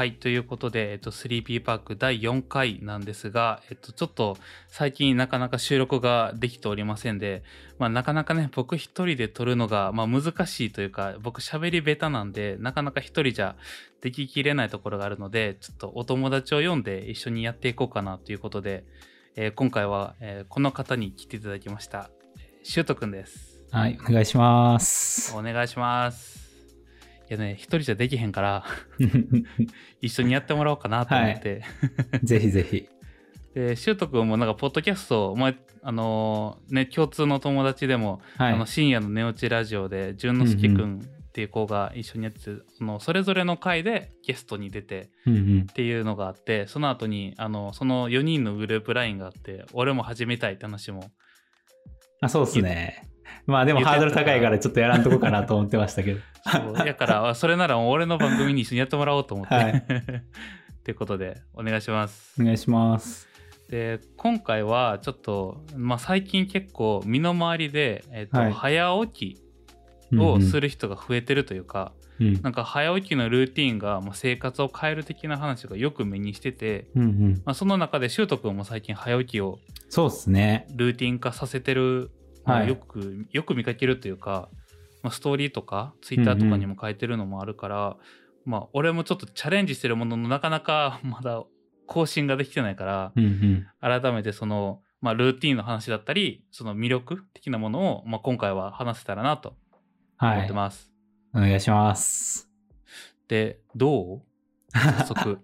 はい、ということで、えっと、3P パーク第4回なんですが、えっと、ちょっと最近なかなか収録ができておりませんで、まあ、なかなかね、僕一人で撮るのが、まあ、難しいというか、僕喋り下手なんで、なかなか一人じゃでききれないところがあるので、ちょっとお友達を呼んで一緒にやっていこうかなということで、えー今回は、えーこの方に来ていただきました。シュートくんです。はい、お願いします。お願いします。いやね、一人じゃできへんから、一緒にやってもらおうかなと思って。ぜひぜひ。で、シュート君もなんか、ポッドキャスト、前、あのーね、共通の友達でも、はい。あの、深夜の寝落ちラジオで、淳之介君っていう子が一緒にやってて、あの、それぞれの回でゲストに出てうんうんっていうのがあって、その後に、あの、その4人のグループラインがあって、俺も始めたいって話も、あ、そうっすね。まあでもハードル高いからちょっとやらんとこかなと思ってましたけど。そうだから、あそれなら俺の番組に一緒にやってもらおうと思って。はいってことで、お願いします。お願いします。で今回はちょっと、まあ、最近結構身の回りで、えっとはい早起きをする人が増えてるというか、うんなんか早起きのルーティンがまあ生活を変える的な話がよく目にしてて、うんうん。まあ、その中でシュート君も最近早起きをそうっすね。ルーティン化させてる、まあはいよくよく見かけるというか、まあ、ストーリーとかツイッターとかにも書いてるのもあるから、まあ俺もちょっとチャレンジしてるもののなかなか まだ更新ができてないから、うんうん。改めてその、まあ、ルーティンの話だったりその魅力的なものを、まあ、今回は話せたらなと思はい。ってます。お願いします。でどう？早速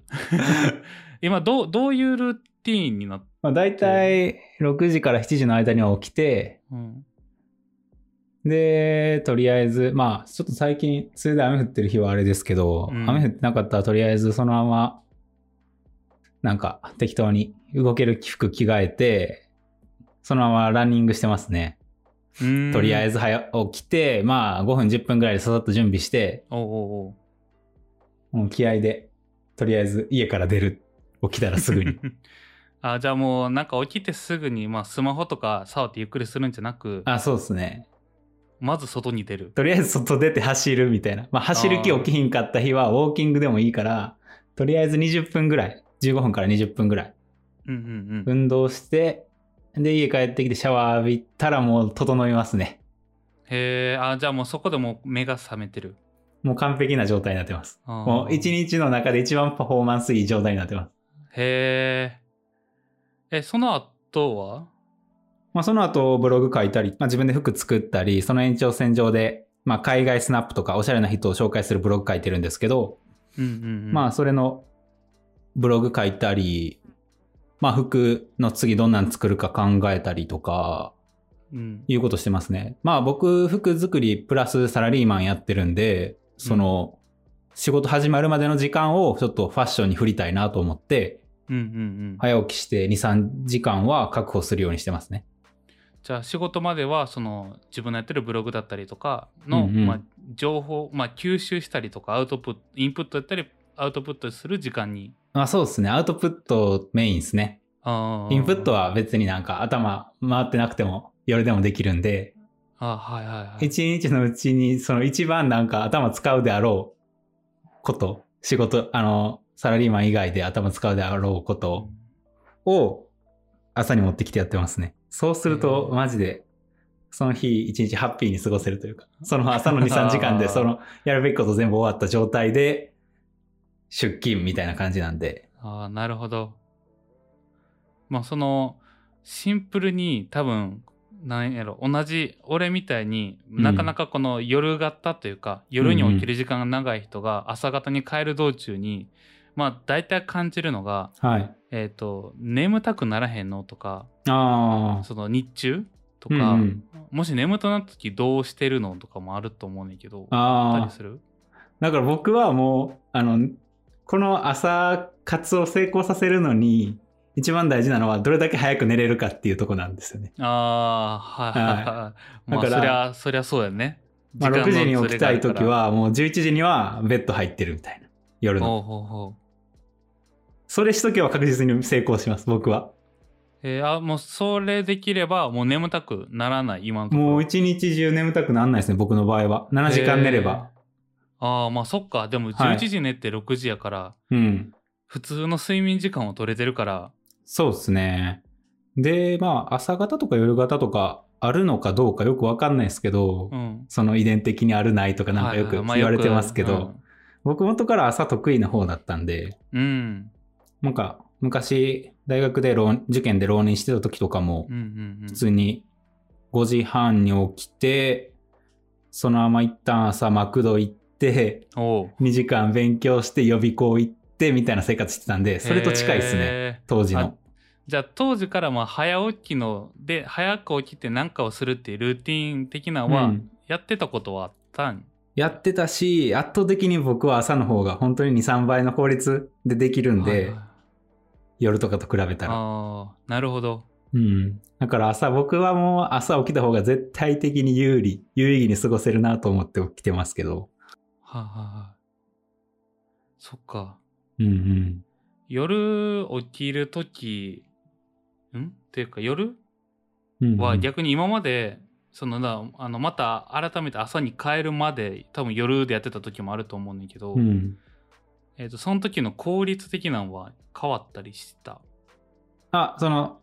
今どうどういうルーティンになって、まあ大体6時から7時の間には起きて、うんで、とりあえず、まあ、ちょっと最近、それで雨降ってる日はあれですけど、うん雨降ってなかったらとりあえずそのまま、なんか適当に動ける服着替えて、そのままランニングしてますね。とりあえずず早起きて、まあ5分10分ぐらいでささっと準備して、おうおうおうもう気合で、とりあえず家から出る。起きたらすぐに。あじゃあもうなんか起きてすぐに、まあ、スマホとか触ってゆっくりするんじゃなくあ、そうですね。まず外に出るとりあえず外出て走るみたいな。まあ走る気起きひんかった日はウォーキングでもいいから、とりあえず20分ぐらい、15分から20分ぐらいうんうんうん運動して、で家帰ってきてシャワー浴びたらもう整いますね。へえあじゃあもうそこでもう目が覚めてるもう完璧な状態になってます。もう一日の中で一番パフォーマンスいい状態になってます。へええその後は？まあその後ブログ書いたり、まあ自分で服作ったり、その延長線上で、まあ海外スナップとかおしゃれな人を紹介するブログ書いてるんですけど、うんうんうん。まあそれのブログ書いたり、まあ服の次どんなん作るか考えたりとか、うん。いうことしてますね。まあ僕服作りプラスサラリーマンやってるんで、その、仕事始まるまでの時間をちょっとファッションに振りたいなと思って、うんうんうん早起きして2、3時間は確保するようにしてますね。じゃあ仕事まではその自分のやってるブログだったりとかの、うんうんまあ、情報、まあ、吸収したりとかアウトプットインプットやったりアウトプットする時間にまあそうですね。アウトプットメインですね。あーインプットは別になんか頭回ってなくても夜でもできるんで、あはいはいはい一日のうちにその一番なんか頭使うであろうこと、仕事、あの、サラリーマン以外で頭使うであろうことを朝に持ってきてやってますね。そうするとマジでその日一日ハッピーに過ごせるというか、その朝の 2、3時間でそのやるべきこと全部終わった状態で出勤みたいな感じなんで。ああなるほどまあそのシンプルに多分なんやろ同じ俺みたいにうんなかなかこの夜型というか、夜に起きる時間が長い人が朝方に帰る道中にまあ大体感じるのがはい。えっ、と眠たくならへんのとかああ。その日中とうんか、うんもし眠くなった時どうしてるのとかもあると思うねんけどあーあったりする？だから僕はもう、あの、この朝活を成功させるのに、一番大事なのはどれだけ早く寝れるかっていうとこなんですよね。ああはいはいだからそりゃそりゃそうやねまあ、6時に起きたい時はは、もう11時にはベッド入ってるみたいな。夜の。ほうほうほうそれしとけば確実に成功します、僕は。えーあもうそれできればもう眠たくならない今のところもう一日中眠たくならないですね、僕の場合は。7時間寝れば。ああ、まあそっか。でもはい11時寝て6時やから、うん。普通の睡眠時間を取れてるから、そうですね。で、まあ、朝方とか夜型とかあるのかどうかよくわかんないですけど、うん。その遺伝的にあるないとかなんかよく言われてますけど、よ僕元から朝得意な方だったんで、くうん。なんか昔大学で浪受験で浪人してた時とかもうん。うん。うんうん普通に5時半に起きて、そのまま一旦朝マクド行って、おう2時間勉強して予備校行ってみたいな生活してたんで、それと近いですね、当時の。じゃあ当時からまあ早起きので早く起きて何かをするっていうルーティン的なのはうんやってたことはあったん、やってたし、圧倒的に僕は朝の方が本当に2、3倍の効率でできるんで、はいはい夜とかと比べたら。ああなるほどうん。だから朝、僕はもう朝起きた方が絶対的に有利、有意義に過ごせるなと思って起きてますけど。はいはいはいそっかうんうん。夜起きるときん？っていうか夜？うんうんは逆に今までそのなあのまた改めて朝に帰るまで多分夜でやってた時もあると思うねんだけど、うん。えー、とその時の効率的なのは変わったりした？あ、その、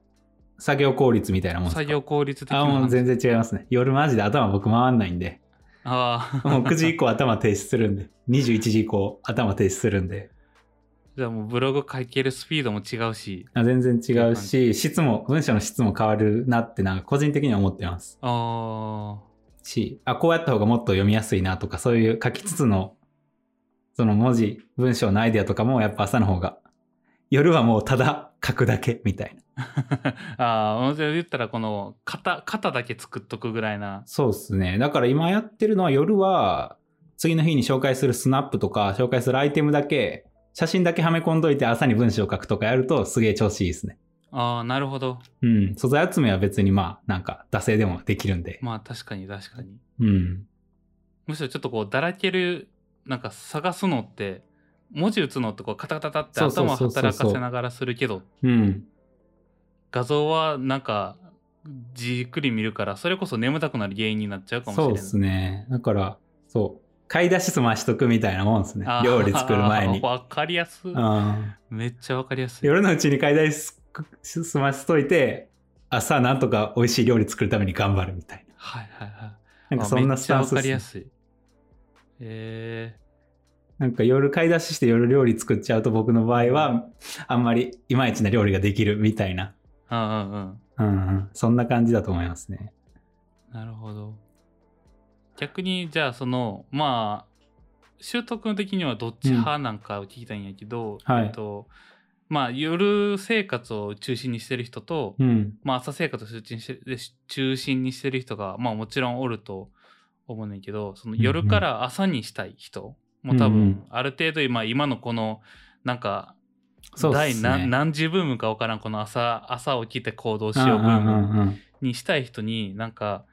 作業効率みたいなもんですか？作業効率的なあ、もう話全然違いますね。夜マジで頭僕回んないんで。ああもう9時以降頭停止するんで。21時以降頭停止するんで。じゃあもうブログ書けるスピードも違うしあ全然違うし、質も、文章の質も変わるなってなんか個人的には思ってます。あし、あ、こうやった方がもっと読みやすいなとか、そういう書きつつの、その文字、文章のアイデアとかもやっぱ朝の方が、夜はもうただ書くだけみたいな。あああ言ったらこの型型だけ作っとくぐらいなそうですね。だから今やってるのは夜は、次の日に紹介するスナップとか、紹介するアイテムだけ、写真だけはめ込んどいて朝に文章を書くとかやるとすげえ調子いいですね。ああなるほどうん。素材集めは別にまあ、なんか、惰性でもできるんで。まあ確かに確かにうん。むしろちょっとこうだらけるなんか探すのって文字打つのってこうカタカタって頭を働かせながらするけどうん。画像はなんかじっくり見るからそれこそ眠たくなる原因になっちゃうかもしれないそうですね。だから、そう。買い出し済ましとくみたいなもんですね料理作る前に。わかりやすいうんめっちゃわかりやすい夜のうちに買い出し済ましといて、朝なんとか美味しい料理作るために頑張るみたいはいはいはいな。なんかそんなスタンスあめっちゃわかりや。すいえなんか夜買い出しして夜料理作っちゃうと僕の場合は、あんまりいまいちな料理ができるみたいな。ー、うんうんうんうんうん。そんな感じだと思いますね。なるほど逆にじゃあそのまあ習得的にはどっち派なんかを聞きたいんやけど、はいえっとまあ夜生活を中心にしてる人と、うん。まあ朝生活を中心にしてで中心にしてる人がまあもちろんおると思うねんけどその夜から朝にしたい人も多分ある程度今今のこのなんかそうっ第すね。何何時ブームか分からんこの朝朝起きて行動しようブームにしたい人になんか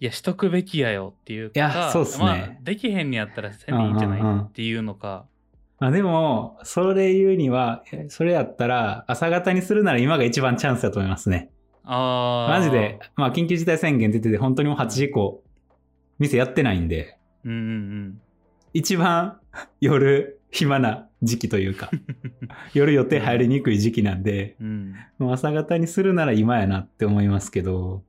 いやしとくべきやよっていうかいやそうっすね。まあ、できへんにやったらせんでいいんじゃないっていうのか、まあでも、それ言うには、えそれやったら、朝方にするなら今が一番チャンスだと思いますね。ああマジで、まあ緊急事態宣言出てて、本当にもう8時以降、店やってないんで、うんうんうん。一番 夜暇な時期というか、夜予定入りにくい時期なんで、うん。朝方にするなら今やなって思いますけど、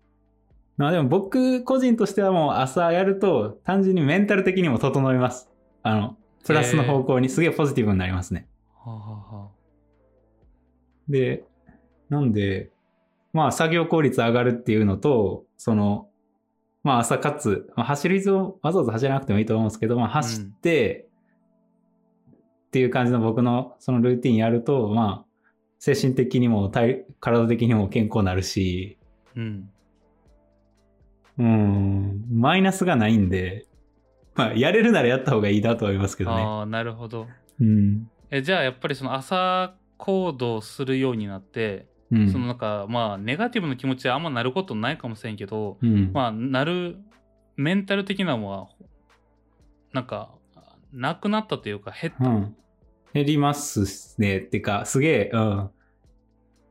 まあでも僕個人としてはもう朝やると単純にメンタル的にも整います。あの、プラスの方向にすげえポジティブになりますね。はあはあはで、なんで、まあ作業効率上がるっていうのと、その、まあ朝かつ、まあ、走る必要わざわざ走らなくてもいいと思うんですけど、まあ走って、っていう感じの僕のそのルーティンやると、まあ、精神的にも体体的にも健康になるし、うんうん、マイナスがないんで、まあ、やれるならやった方がいいなと思いますけどね。ああなるほどうん。えじゃあやっぱりその朝行動するようになって、うん。そのなんかまあネガティブな気持ちはあんまなることないかもしれんけど、うん、まあなるメンタル的なのはなんかなくなったというか減った、うん。減りますね。ってか、すげえ、うん。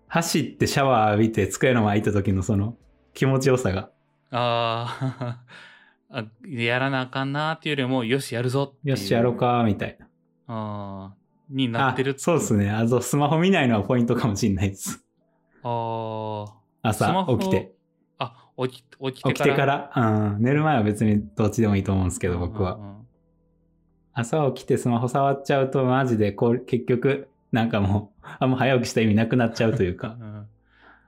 走ってシャワー浴びて机の前行った時のその気持ちよさが。あ ああやらなあかんなっていうよりも、よし、やるぞ。よし、やろう。か、みたいな。あーになってるあそうですね。あと、スマホ見ないのはポイントかもしれないです。朝起きて。あ、起き起きて起きてから、うん、寝る前は別にどっちでもいいと思うんですけど、僕は。うんうん朝起きてスマホ触っちゃうと、マジでこう、結局、なんかもう、あんま早起きした意味なくなっちゃうというかう。ん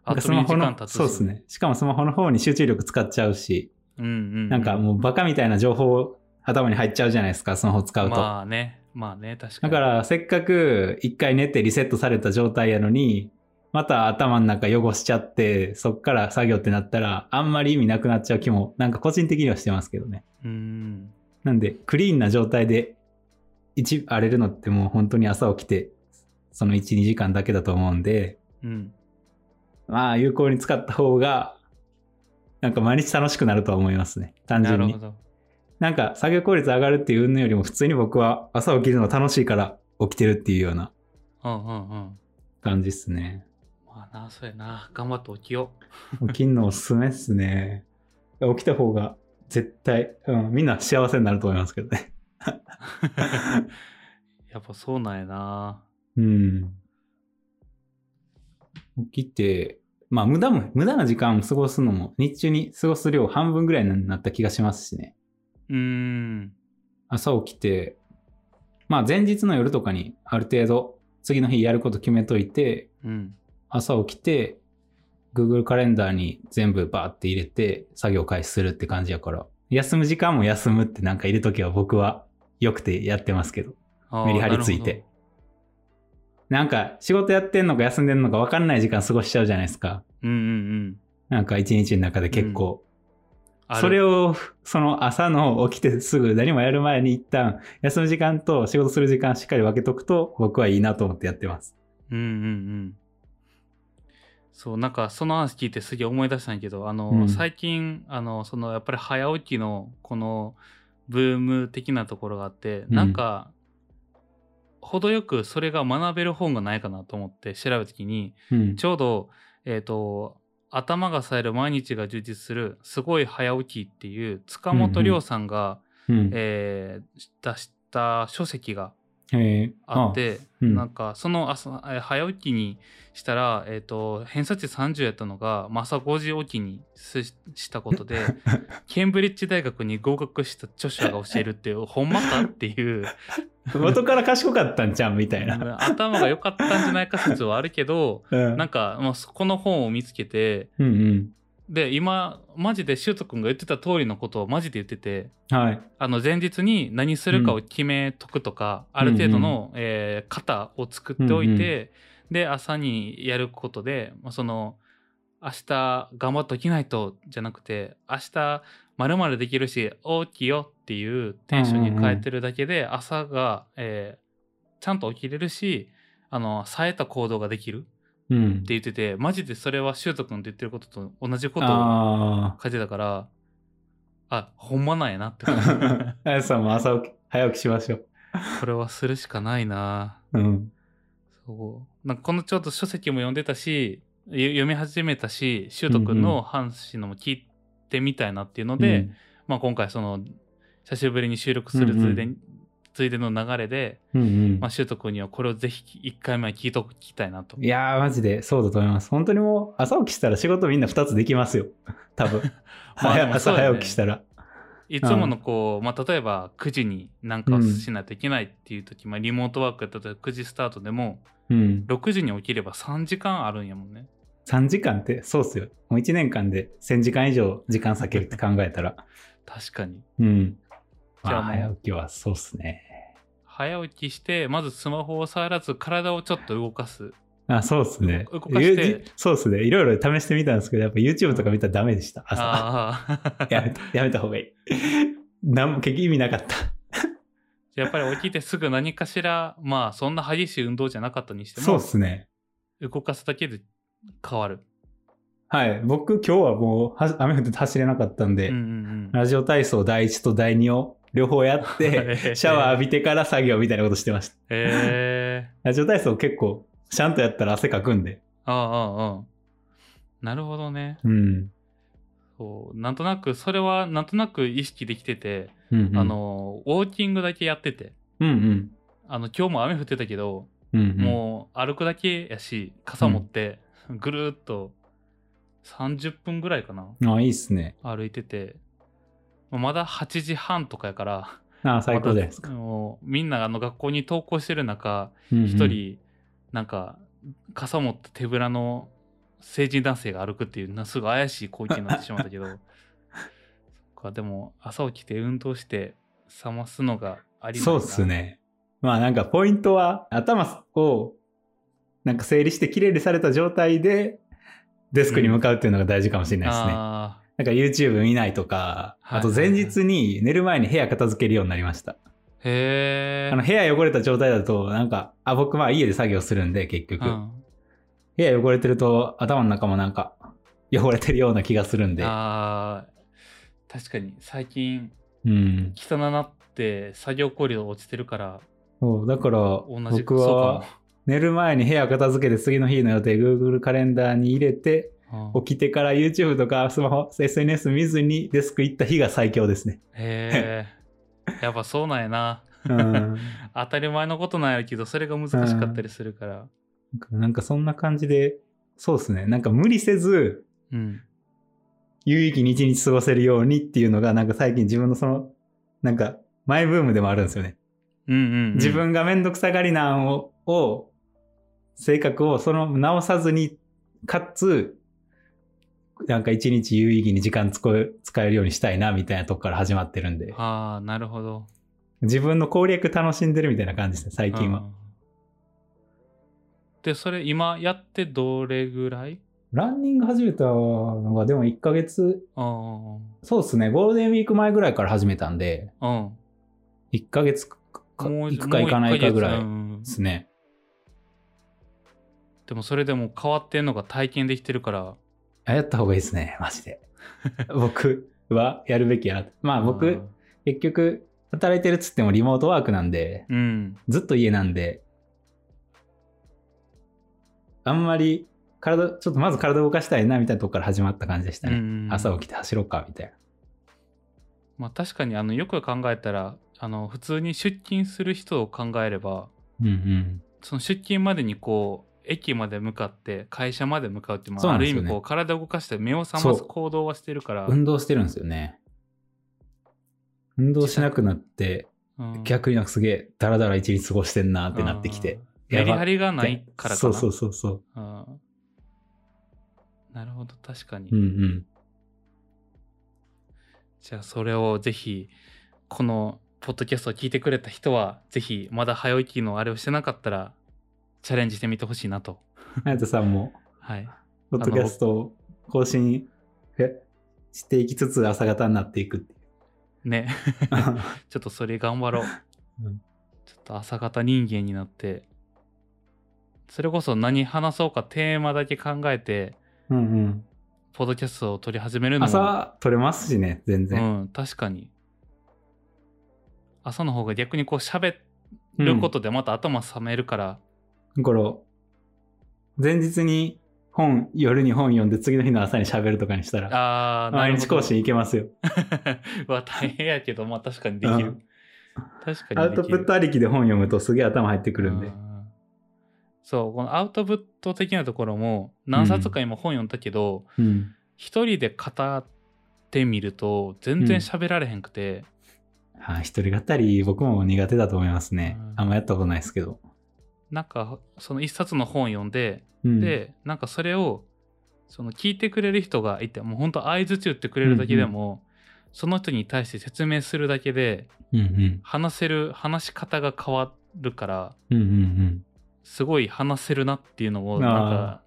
なんかスマホ2時間の、そうです。ね。しかもスマホの方に集中力使っちゃうし、うんうんうん。なんかもうバカみたいな情報頭に入っちゃうじゃないですか、スマホ使うと。まあね、まあね、確かに。だから、せっかく一回寝てリセットされた状態やのに、また頭の中汚しちゃって、そっから作業ってなったら、あんまり意味なくなっちゃう気も、なんか個人的にはしてますけどね。うん。なんで、クリーンな状態で、一、荒れるのってもう本当に朝起きて、その1、2時間だけだと思うんで、うん。まあ、有効に使った方が、なんか毎日楽しくなるとは思いますね。単純になるほ。ど。なんか作業効率上がるっていうのよりも普通に僕は朝起きるのが楽しいから起きてるっていうようなうんうんうん。感じっすね。まあな、そうやな。頑張って起きよ起きんのおすすめっすね。起きた方が絶対、うん、みんな幸せになると思いますけどね。う。やっぱそうなんやな。うん。起きて、まあ無駄も、無駄な時間を過ごすのも日中に過ごす量半分ぐらいになった気がしますしね。うーん。朝起きて、まあ前日の夜とかにある程度次の日やること決めといて、うん。朝起きて Google カレンダーに全部バーって入れて作業開始するって感じやから、休む時間も休むってなんか入れときは僕は良くてやってますけど、メリハリついて。。なんか仕事やってんのか休んでんのか分かんない時間過ごしちゃうじゃないですか。うんうんうん。なんか一日の中で結構。あるそれを、その朝の起きてすぐ何もやる前に一旦休む時間と仕事する時間しっかり分けとくと僕はいいなと思ってやってます。うんうんうん。そう、なんかその話聞いてすげえ思い出したんやけど、あの、うん最近、あの、そのやっぱり早起きのこのブーム的なところがあって、うんなんか、程よくそれが学べる本がないかなと思って調べたときに、うんち。ょうど、えっ、と、頭が冴える毎日が充実するすごい早起きっていう塚本亮さんが、うん。えー出した書籍がえーあって、うん。なんかその朝、えー早起きにしたら、えっ、と、偏差値30やったのが、まあ朝5時起きにすしたことで、ケンブリッジ大学に合格した著者が教えるっていう、ほんまかっていう、元から賢かったんちゃんみたいな。頭が良かったんじゃないか説はあるけど、うん。なんか、まあ、この本を見つけて、うんで、今、マジでシュート君が言ってた通りのことをマジで言ってて、うん。はい。あの前日に何するかを決めとくとか、ある程度の、えー型を作っておいて、で朝にやることで、まあ、その明日頑張って起きないとじゃなくて明日まるまるできるし起きよっていうテンションに変えてるだけで、朝が、えーちゃんと起きれるしあの冴えた行動ができるうんって。言っててマジでそれはシュート君と言ってることと同じことをあ書いてたからあほんまなんやなってあ。あやさんも朝起き、早起きしましょう。これはするしかないなうん。そうなんかこのちょっと書籍も読んでたしゆ読み始めたしシュート君の話のも聞いてみたいなっていうので、まあ、今回その久しぶりに収録するついで,、うんついでの流れで、うん、うんうんまあ、シュート君にはこれをぜひ1回目は聞いときたいなと。いやー、マジでそうだと思います。本当にもう朝起きしたら仕事みんな2つできますよ。多分。まあ朝早起きしたら。いつものこう、まあ、例えば9時になんかをしないといけないっていう時、まあ、リモートワークやったら9時スタートでもうん。6時に起きれば3時間あるんやもんね。3時間って、そうっすよ。もう1年間で1000時間以上時間割けるって考えたら。確かに。うん。まあ、じゃあもう早起きはそうっすね。早起きしてまずスマホを触らず体をちょっと動かす。あ、そうっすね。動かしてゆそうっすね。いろいろ試してみたんですけど、やっぱ YouTube とか見たらダメでした。朝。やめた、やめた方がいい。なんも結局意味なかった。やっぱり起きてすぐ何かしら、まあそんな激しい運動じゃなかったにしてそうっも、すね。動かすだけで変わる。はい。僕今日はもうは雨降ってて走れなかったんで、うんうんラジオ体操第1と第2を両方やって、シャワー浴びてから作業みたいなことしてました。へえラジオ体操結構、ちゃんとやったら汗かくんで。ああああああ。なるほどね。うん。そうなんとなくそれはなんとなく意識できてて、うんうんあ、のウォーキングだけやっててうんうん。あの今日も雨降ってたけど、うんうん、もう歩くだけやし傘持ってぐるーっと30分ぐらいかなあ、いいっすね。歩いててまだ8時半とかやからあ最高ですか。もうみんなあの学校に登校してる中うんうん一、人なんか傘持って手ぶらの成人男性が歩くっていうなすごい怪しい光景になってしまったけど かでも朝起きて運動して冷ますのがありそうだっすね。まあなんかポイントは頭をなんか整理してきれいにされた状態でデスクに向かうっていうのが大事かもしれないですね。あなんか YouTube 見ないとか、はいあと前日に寝る前に部屋片付けるようになりました。ーへえあの部屋汚れた状態だとなんか、あ、僕まあ家で作業するんで結局。うん部屋汚れてると頭の中もなんか汚れてるような気がするんで。あー確かに最近うん。汚なって作業効率落ちてるからそうだから同じ僕は寝る前に部屋片付けて次の日の予定 Google カレンダーに入れて起きてから YouTube とかスマホ SNS 見ずにデスク行った日が最強ですね。へえ やっぱそうなんやなうん。当たり前のことなんやけどそれが難しかったりするからなんかそんな感じで、そうですね。なんか無理せずうん有意義に一日過ごせるようにっていうのがなんか最近自分のその、なんかマイブームでもあるんですよね。うんうんうん自分がめんどくさがりなんを、を性格をその直さずに、かつ、なんか一日有意義に時間使え使えるようにしたいなみたいなとこから始まってるんで、ああなるほど。自分の攻略楽しんでるみたいな感じですね、最近は。うん。でそれ今やってどれぐらい？ランニング始めたのがでも1ヶ月、あそうですね、ゴールデンウィーク前ぐらいから始めたんで、あうん。1ヶ月か行くか行かないかぐらいですね。でもそれでも変わってんのが体験できてるからあやった方がいいですね、マジで。僕はやるべきやなと。まあ僕、結局、働いてるっつってもリモートワークなんで、うんずっと家なんで、あんまり体、ちょっとまず体動かしたいなみたいなとこから始まった感じでしたね。うん朝起きて走ろうかみたいな。まあ確かにあのよく考えたらあの普通に出勤する人を考えればうんうん。その出勤までにこう駅まで向かって会社まで向かうって、まあ、ある意味こう体を動かして目を覚ます行動はしてるから、運動してるんですよね。運動しなくなって、うん逆になんかすげえダラダラ一日過ごしてんなってなってきて。うんメリハリがないからかなそうそうそうそう。うんなるほど確かに、うんうん。じゃあそれをぜひこのポッドキャストを聞いてくれた人はぜひまだ早起きのあれをしてなかったらチャレンジしてみてほしいなと。あやとさんも、はい。ポッドキャストを更新えしていきつつ朝方になっていくっていう。ね。ちょっとそれ頑張ろう、うん。ちょっと朝方人間になって。それこそ何話そうかテーマだけ考えてうんうん。ポッドキャストを撮り始めるのも。朝撮れますしね、全然。うん確かに。朝の方が逆にこう喋ることでまた頭冷めるから、だから、前日に本、夜に本読んで次の日の朝に喋るとかにしたら、あ毎日更新いけますよ。は大変やけどまあ確かにできる、うん確かにアウトプットありきで本読むとすげえ頭入ってくるんでう。そうこのアウトプット的なところも何冊か今本読んだけど、うん。一人で語ってみると全然喋られへんくて、はい、一人語り僕も苦手だと思いますねうん。あんまやったことないですけど。なんかその一冊の本読んで、うん、でなんかそれをその聞いてくれる人がいてもうほんと相づち打ってくれるだけでも、その人に対して説明するだけでうんうん。話せる話し方が変わるからうんうんうん。すごい話せるなっていうのをなんか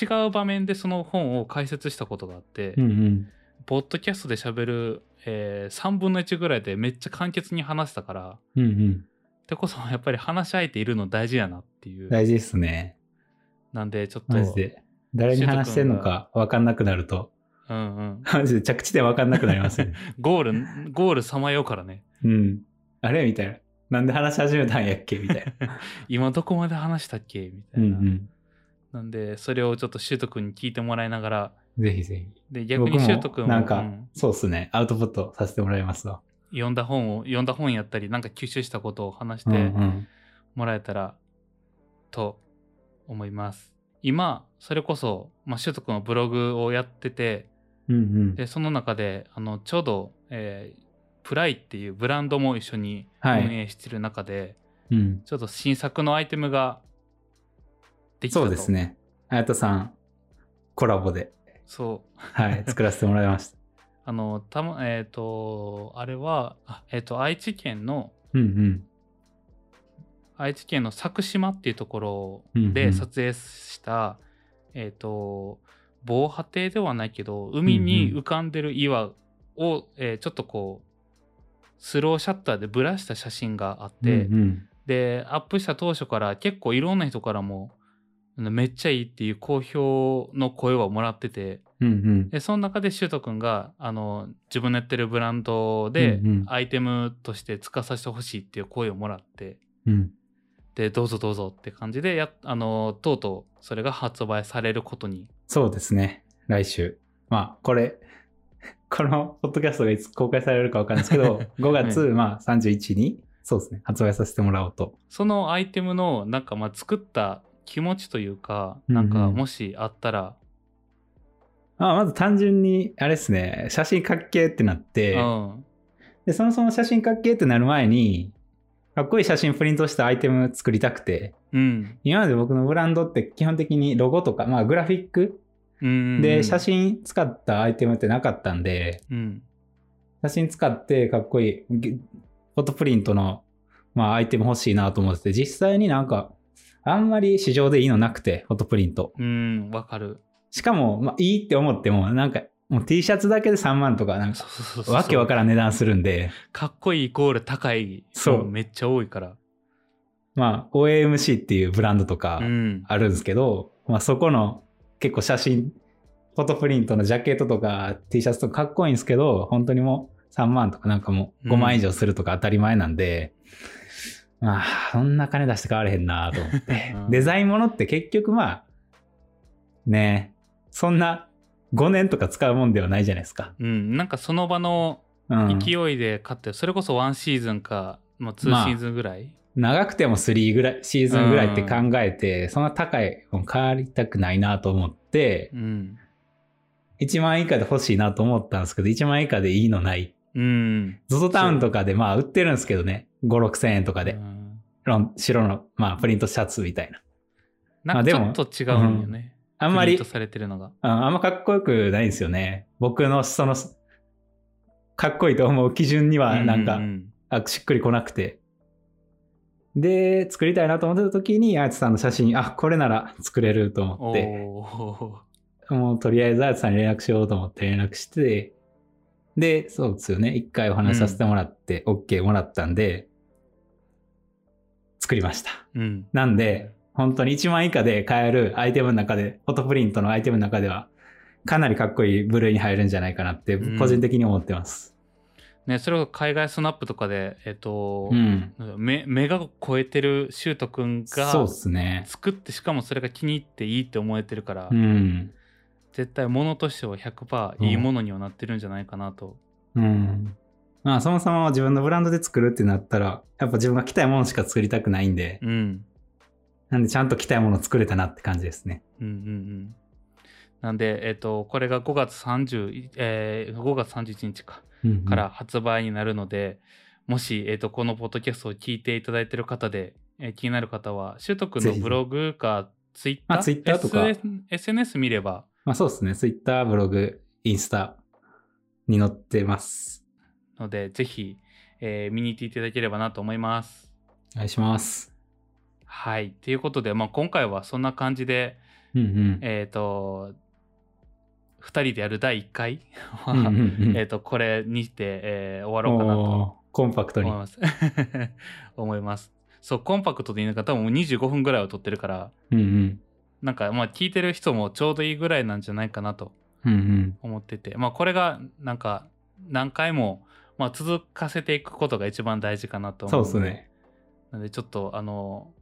違う場面でその本を解説したことがあって、うんうん。ポッドキャストで喋る、えー3分の1ぐらいでめっちゃ簡潔に話したからうんうん。ってこそやっぱり話し相手いるの大事やなっていう大事ですね。なんでちょっとマジで。誰に話してんのか分かんなくなると、うんうん、マジで着地点分かんなくなりますよね。ゴールゴールさまようからねうん。あれみたいな。なんで話し始めたんやっけ？みたいな。今どこまで話したっけ？みたういな、んうん。なんでそれをちょっとシュート君に聞いてもらいながらぜひぜひ。で、逆に僕シュート君ももなんか、うんそうっすね。アウトプットさせてもらいますわ。読んだ本を、読んだ本やったり、なんか吸収したことを話してん。もらえたらと思います。今、それこそ、まあ、シュート君のブログをやってて、うんうん。で、その中で、あの、ちょうど、えープライっていうブランドも一緒にはい運営してる中で、うん。ちょっと新作のアイテムができたとそうです。ね。あやとさん、コラボで、そう。はい、作らせてもらいました。あの、たま、えっ、と、あれは、あえっ、と、愛知県の、うんうん。愛知県の佐久島っていうところうんうん。で撮影した、えっ、と、防波堤ではないけど、海に浮かんでる岩を、えーちょっとこう、スローシャッターでブラした写真があって、うんうん。で、アップした当初から結構いろんな人からも、めっちゃいいっていう好評の声をもらってて、うんうん。で、その中でシュート君が、あの、自分のやってるブランドでアイテムとして使わさせてほしいっていう声をもらって、うん。で、どうぞどうぞって感じで、や、あの、とうとうそれが発売されることに。そうですね。来週。まあ、これ、このポッドキャストがいつ公開されるかわかんないですけど、5月、まあ、31に、そうですね、発売させてもらおうと。そのアイテムの、なんかまあ作った気持ちというか、うんうなんんかもしあったら、まあ、まず単純に、あれですね、写真かっけーってなって、うん。で、そもそも写真かっけーってなる前に、かっこいい写真プリントしたアイテム作りたくて、うん。今まで僕のブランドって基本的にロゴとか、まあグラフィックうん。で写。真使ったアイテムってなかったんで、うん。写真使ってかっこいいぎフォトプリントの、まあ、アイテム欲しいなと思ってて、実際になんか、あんまり市場でいいのなくて、フォトプリント。うん、わかる。しかも、まあ、いいって思っても、なんか、もう T シャツだけで3万とか、なんか。わけわからん値段するんで、かっこいいイコール高い。そうめっちゃ多いから。まあ、OAMC っていうブランドとかうん。あるんですけど、まあ、そこの結構写真、フォトプリントのジャケットとか T シャツとかかっこいいんですけど、本当にもう3万とかなんかもう5万以上するとか当たり前なんで、まあ、そんな金出して買われへんなと思って うん。デザインものって結局まあ、ねそんな5年とか使うもんではないじゃないですか。うん。なんかその場のうん。勢いで買って、それこそワンシーズンか、まあ、ツまあーシーズンぐらい。長くても3ぐらい、シーズンぐらいって考えて、そんな高いもん買いたくないなと思って、うん。1万円以下で欲しいなと思ったんですけど、1万円以下でいいのない。うん。ZOZO タウンとかでまあ売ってるんですけどね。5、6千円とかで。うん白のまあプリントシャツみたいな。なんかちょっと違うんよね。あんまりされてるのが。ああんまかっこよくないんですよね。僕のその、かっこいいと思う基準にはなんか、ううあしっくりこなくて。で、作りたいなと思ってた時に、あやつさんの写真、あ、これなら作れると思おって、ーもうとりあえずあやつさんに連絡しようと思って連絡して、で、そうですよね。一回お話しさせてもらって、OK もらったんで、作りました。うん。なんで、本当に1万以下で買えるアイテムの中で、フォトプリントのアイテムの中では、かなりかっこいい部類に入るんじゃないかなって、うん個人的に思ってます。ね、それを海外スナップとかで、えっ、と、うん。目目が超えてるシュートくんがそうっすね。作って、しかもそれが気に入っていいって思えてるから、うん。絶対物としては100%いいものにはなってるんじゃないかなと。うん。まあ、そもそも自分のブランドで作るってなったら、やっぱ自分が着たいものしか作りたくないんで、うん。なんでちゃんと着たいものを作れたなって感じですね。うんうんうん。なんで、えっ、と、これが5月30、えー、5月31日か、うんうんから発売になるので、もし、えっ、と、このポッドキャストを聞いていただいている方で、えー気になる方は、シュート君ぜひのブログか、ツイッター、あ Twitter とか SNS 見れば、まあそうですね。Twitter、ブログ、インスタに載ってます。ので、ぜひ、えー見に行っていただければなと思います。お願いします。はい。ということで、まあ、今回はそんな感じで、うんうん。えっ、と、2人でやる第1回は、うんうんうん えっと、これにて、えー終わろうかなとコンパクトに思い。ます。思います。そう、コンパクトでいいのか、多分もう25分ぐらいは撮ってるから、うんうん。なんか、まあ、聞いてる人もちょうどいいぐらいなんじゃないかなとうんうん。思ってて、まあ、これが、なんか、何回も、まあ、続かせていくことが一番大事かなと思ので。そうですね。なので、ちょっと、あの、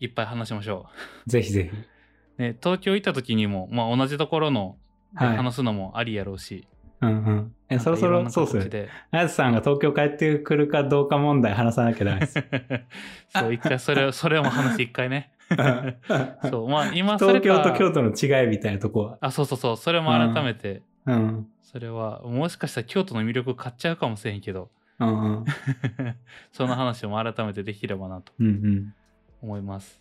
いっぱい話しましょぜひぜひ。う。ね、東京行った時にも、まあ、同じところの、ではい話すのもありやろうし。うんうん。え、そろそろ、そうっすね。あやつさんが東京帰ってくるかどうか問題話さなきゃダメです。そう、一回それを、それも話一回ね。そう、まあ今東か京と京都の違いみたいなとこは。あ、そうそうそう、それも改めて、うん。それは、もしかしたら京都の魅力買っちゃうかもしれへんけど、うんうん。その話も改めてできればなとうんうん。思います。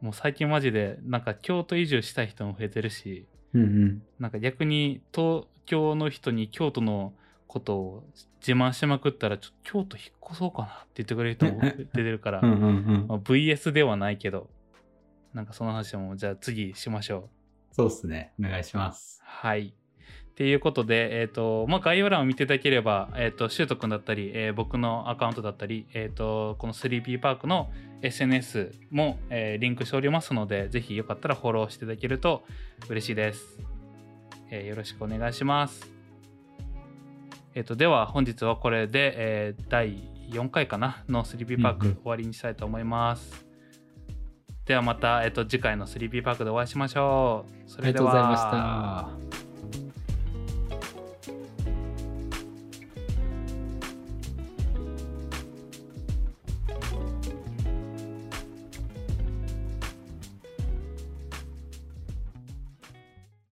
もう最近マジで、なんか京都移住したい人も増えてるし、うんうん。なんか逆に東京の人に京都のことを自慢しまくったら、ちょっと京都引っ越そうかなって言ってくれる人も出てるから、うんうんうんまあ、VS ではないけど、なんかその話もじゃあ次しましょう。そうっすね。お願いします。はい。っていうことで、えっ、と、まあ、概要欄を見ていただければ、えっ、と、シュートくんだったり、えー僕のアカウントだったり、えっ、と、この 3P パークの SNS も、えーリンクしておりますので、ぜひよかったらフォローしていただけると嬉しいです。えーよろしくお願いします。えっ、と、では本日はこれで、えー第4回かなの 3P パーク終わりにしたいと思います。ではまた、えっ、と、次回の 3P パークでお会いしましょう。そありれではがとうございました。